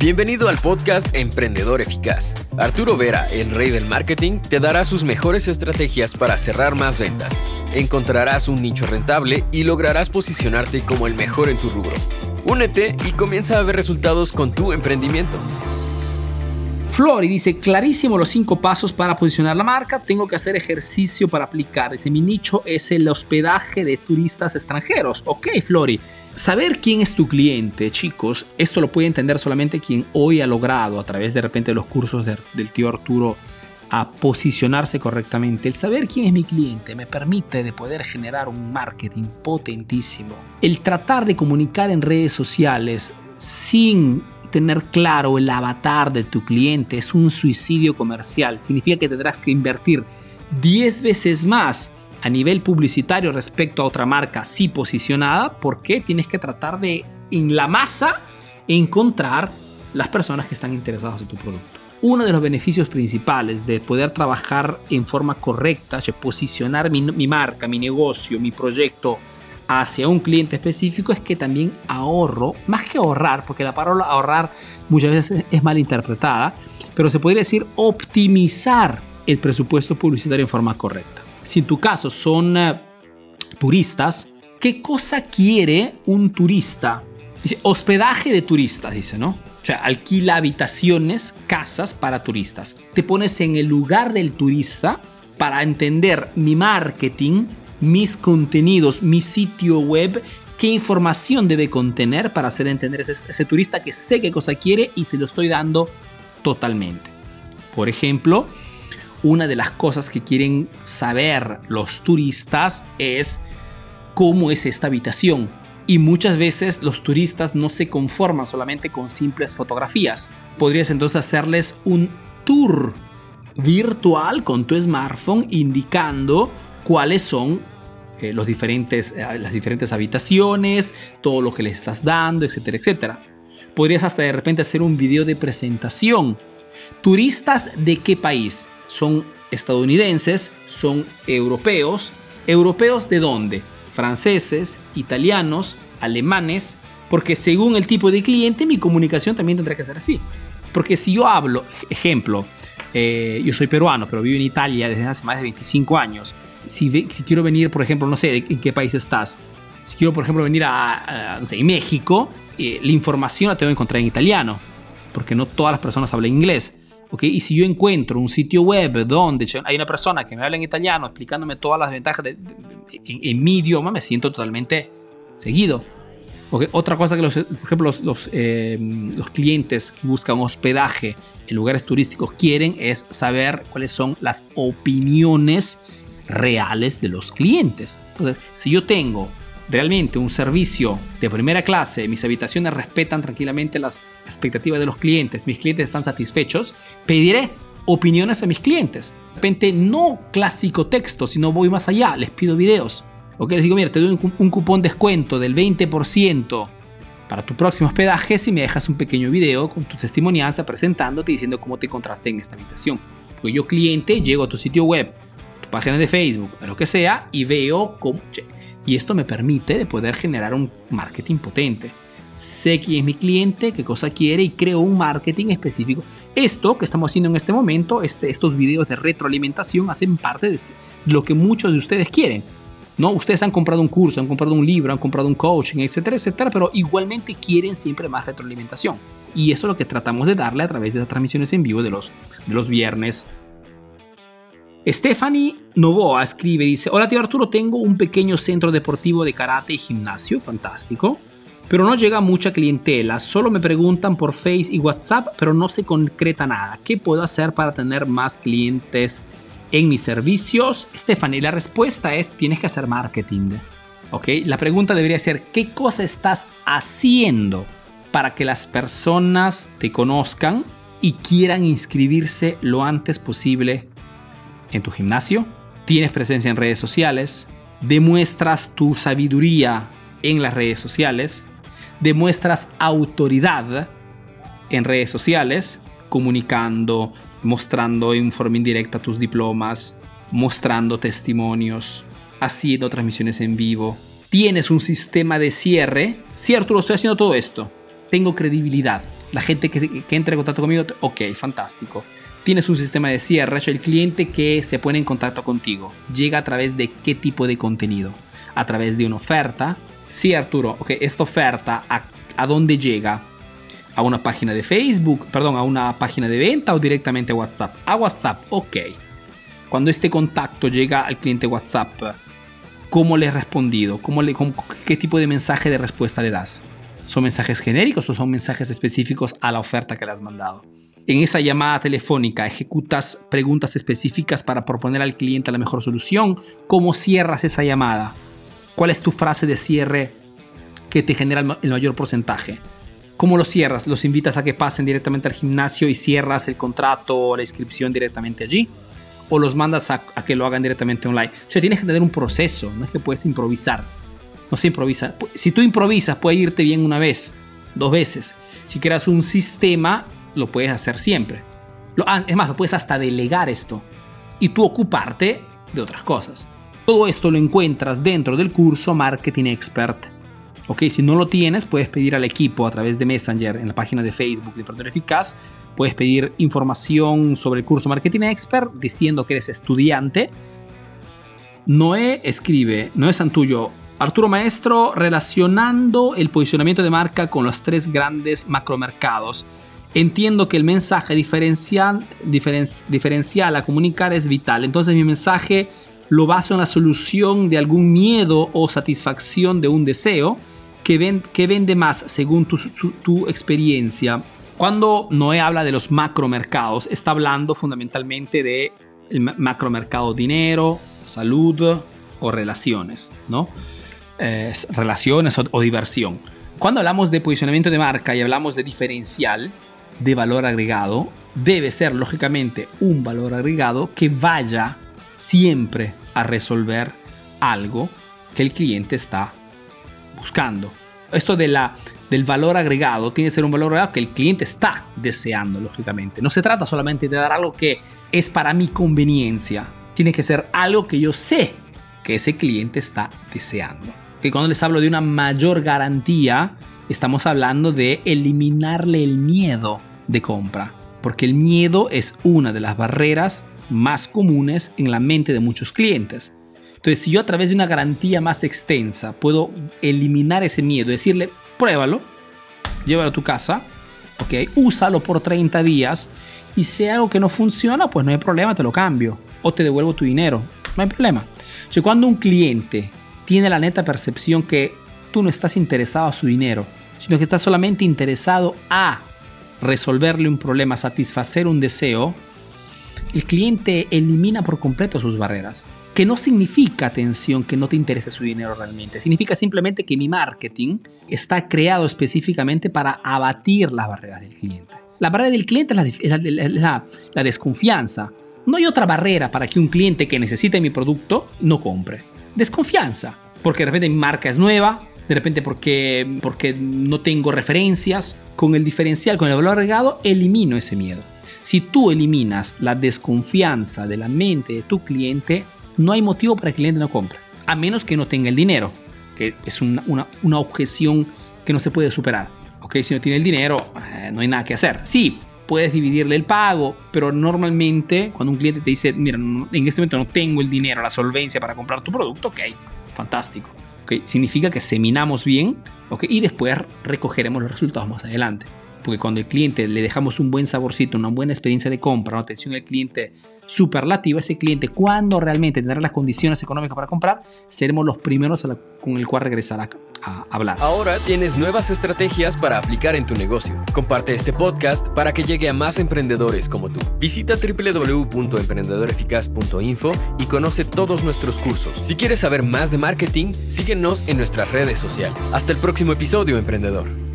Bienvenido al podcast Emprendedor Eficaz. Arturo Vera, el rey del marketing, te dará sus mejores estrategias para cerrar más ventas. Encontrarás un nicho rentable y lograrás posicionarte como el mejor en tu rubro. Únete y comienza a ver resultados con tu emprendimiento. Flori dice, clarísimo los cinco pasos para posicionar la marca, tengo que hacer ejercicio para aplicar. Dice, mi nicho es el hospedaje de turistas extranjeros. Ok, Flori, Saber quién es tu cliente, chicos, esto lo puede entender solamente quien hoy ha logrado a través de repente de los cursos del tío Arturo a posicionarse correctamente. El saber quién es mi cliente me permite de poder generar un marketing potentísimo. El tratar de comunicar en redes sociales sin tener claro el avatar de tu cliente es un suicidio comercial. Significa que tendrás que invertir 10 veces más a nivel publicitario respecto a otra marca sí posicionada, porque tienes que tratar de en la masa encontrar las personas que están interesadas en tu producto. Uno de los beneficios principales de poder trabajar en forma correcta, de posicionar mi, mi marca, mi negocio, mi proyecto hacia un cliente específico es que también ahorro, más que ahorrar, porque la palabra ahorrar muchas veces es mal interpretada, pero se podría decir optimizar el presupuesto publicitario en forma correcta si en tu caso son eh, turistas, ¿qué cosa quiere un turista? Dice, hospedaje de turistas, dice, ¿no? O sea, alquila habitaciones, casas para turistas. Te pones en el lugar del turista para entender mi marketing, mis contenidos, mi sitio web, qué información debe contener para hacer entender ese, ese turista que sé qué cosa quiere y se lo estoy dando totalmente. Por ejemplo, una de las cosas que quieren saber los turistas es cómo es esta habitación. Y muchas veces los turistas no se conforman solamente con simples fotografías. Podrías entonces hacerles un tour virtual con tu smartphone indicando cuáles son eh, los diferentes, eh, las diferentes habitaciones, todo lo que le estás dando, etcétera, etcétera. Podrías hasta de repente hacer un video de presentación. ¿Turistas de qué país? Son estadounidenses, son europeos. ¿Europeos de dónde? Franceses, italianos, alemanes, porque según el tipo de cliente mi comunicación también tendrá que ser así. Porque si yo hablo, ejemplo, eh, yo soy peruano, pero vivo en Italia desde hace más de 25 años. Si, si quiero venir, por ejemplo, no sé en qué país estás, si quiero, por ejemplo, venir a, no sé, México, eh, la información la tengo que encontrar en italiano, porque no todas las personas hablan inglés. Y si yo encuentro un sitio web donde hay una persona que me habla en italiano explicándome todas las ventajas en, mi idioma, me siento totalmente seguido. Otra cosa que, los, por ejemplo, los, eh, los, clientes que buscan hospedaje en lugares turísticos quieren es saber cuáles son las opiniones reales de los clientes. Entonces, si yo tengo realmente un servicio de primera clase, mis habitaciones respetan tranquilamente las expectativas de los clientes, mis clientes están satisfechos, pediré opiniones a mis clientes. De repente no clásico texto, sino voy más allá, les pido videos. Ok, les digo, mira, te doy un, cupón descuento del 20% para tu próximo hospedaje si me dejas un pequeño video con tu testimonianza presentándote diciendo cómo te encontraste en esta habitación. Porque yo cliente llego a tu sitio web, tu página de Facebook, lo que sea, y veo cómo... Y esto me permite de poder generar un marketing potente. Sé quién es mi cliente, qué cosa quiere y creo un marketing específico. Esto que estamos haciendo en este momento, este, estos videos de retroalimentación hacen parte de lo que muchos de ustedes quieren. ¿no? Ustedes han comprado un curso, han comprado un libro, han comprado un coaching, etcétera, etcétera, pero igualmente quieren siempre más retroalimentación. Y eso es lo que tratamos de darle a través de las transmisiones en vivo de los, de los viernes Stephanie Novoa escribe, dice, hola tío Arturo, tengo un pequeño centro deportivo de karate y gimnasio, fantástico, pero no llega mucha clientela, solo me preguntan por Face y WhatsApp, pero no se concreta nada. ¿Qué puedo hacer para tener más clientes en mis servicios? Stephanie, la respuesta es, tienes que hacer marketing. ¿Ok? La pregunta debería ser, ¿qué cosa estás haciendo para que las personas te conozcan y quieran inscribirse lo antes posible en tu gimnasio, tienes presencia en redes sociales, demuestras tu sabiduría en las redes sociales, demuestras autoridad en redes sociales, comunicando, mostrando en forma indirecta tus diplomas, mostrando testimonios, haciendo transmisiones en vivo. Tienes un sistema de cierre. Cierto, lo estoy haciendo todo esto. Tengo credibilidad. La gente que, que entra en contacto conmigo, ok, fantástico. Tienes un sistema de cierre, el cliente que se pone en contacto contigo llega a través de qué tipo de contenido. A través de una oferta. Sí, Arturo, ok, esta oferta, ¿a, a dónde llega? a una página de Facebook, perdón, a una página de venta o directamente a WhatsApp. A WhatsApp, ok. Cuando este contacto llega al cliente WhatsApp, ¿cómo le he respondido? ¿Cómo le, ¿Qué tipo de mensaje de respuesta le das? ¿Son mensajes genéricos o son mensajes específicos a la oferta que le has mandado? En esa llamada telefónica ejecutas preguntas específicas para proponer al cliente la mejor solución. ¿Cómo cierras esa llamada? ¿Cuál es tu frase de cierre que te genera el mayor porcentaje? ¿Cómo los cierras? ¿Los invitas a que pasen directamente al gimnasio y cierras el contrato o la inscripción directamente allí? ¿O los mandas a, que lo hagan directamente online? O sea, tienes que tener un proceso, no es que puedes improvisar. No se improvisa. Si tú improvisas, puede irte bien una vez, dos veces. Si creas un sistema, lo puedes hacer siempre. Ah, es más, lo puedes hasta delegar esto y tú ocuparte de otras cosas. Todo esto lo encuentras dentro del curso Marketing Expert Ok, si no lo tienes, puedes pedir al equipo a través de Messenger en la página de Facebook de Emprendedor Eficaz. Puedes pedir información sobre el curso Marketing Expert diciendo que eres estudiante. Noé escribe, Noé Santullo, Arturo Maestro relacionando el posicionamiento de marca con los tres grandes macromercados. Entiendo que el mensaje diferencial, diferencial a comunicar es vital. Entonces mi mensaje lo baso en la solución de algún miedo o satisfacción de un deseo ¿Qué, vende más según tu, experiencia? Cuando Noé habla de los macromercados, está hablando fundamentalmente de macromercado dinero, salud o relaciones, ¿no? relaciones o, diversión. Cuando hablamos de posicionamiento de marca y hablamos de diferencial, de valor agregado, debe ser lógicamente un valor agregado que vaya siempre a resolver algo que el cliente está buscando. Esto de la, del valor agregado tiene que ser un valor agregado que el cliente está deseando, lógicamente. No se trata solamente de dar algo que es para mi conveniencia. Tiene que ser algo que yo sé que ese cliente está deseando. Que cuando les hablo de una mayor garantía, estamos hablando de eliminarle el miedo de compra. Porque el miedo es una de las barreras más comunes en la mente de muchos clientes. Entonces, si yo a través de una garantía más extensa puedo eliminar ese miedo, decirle, pruébalo, llévalo a tu casa, ok, úsalo por 30 días y si hay algo que no funciona, pues no hay problema, te lo cambio o te devuelvo tu dinero, no hay problema. O cuando un cliente tiene la neta percepción que tú no estás interesado a su dinero, sino que estás solamente interesado a resolverle un problema, satisfacer un deseo, el cliente elimina por completo sus barreras que no significa, atención, que no te interese su dinero realmente. Significa simplemente que mi marketing está creado específicamente para abatir las barreras del cliente. La barrera del cliente es la, la desconfianza. No hay otra barrera para que un cliente que necesite mi producto no compre. Desconfianza. Porque de repente mi marca es nueva, de repente porque, porque no tengo referencias. Con el diferencial, con el valor agregado, elimino ese miedo. Si tú eliminas la desconfianza de la mente de tu cliente, no hay motivo para que el cliente no compre, a menos que no tenga el dinero, que es una, objeción que no se puede superar. Ok, si no tiene el dinero, eh, no hay nada que hacer. Sí, puedes dividirle el pago, pero normalmente cuando un cliente te dice, mira, en este momento no tengo el dinero, la solvencia para comprar tu producto, ok, fantástico. Significa que seminamos bien okay, y después recogeremos los resultados más adelante. Porque cuando el cliente le dejamos un buen saborcito, una buena experiencia de compra, una atención al cliente superlativa, ese cliente, cuando realmente tendrá las condiciones económicas para comprar, seremos los primeros con el cual regresar a, a hablar. Ahora tienes nuevas estrategias para aplicar en tu negocio. Comparte este podcast para que llegue a más emprendedores como tú. Visita www.emprendedoreficaz.info y conoce todos nuestros cursos. Si quieres saber más de marketing, síguenos en nuestras redes sociales. Hasta el próximo episodio, emprendedor.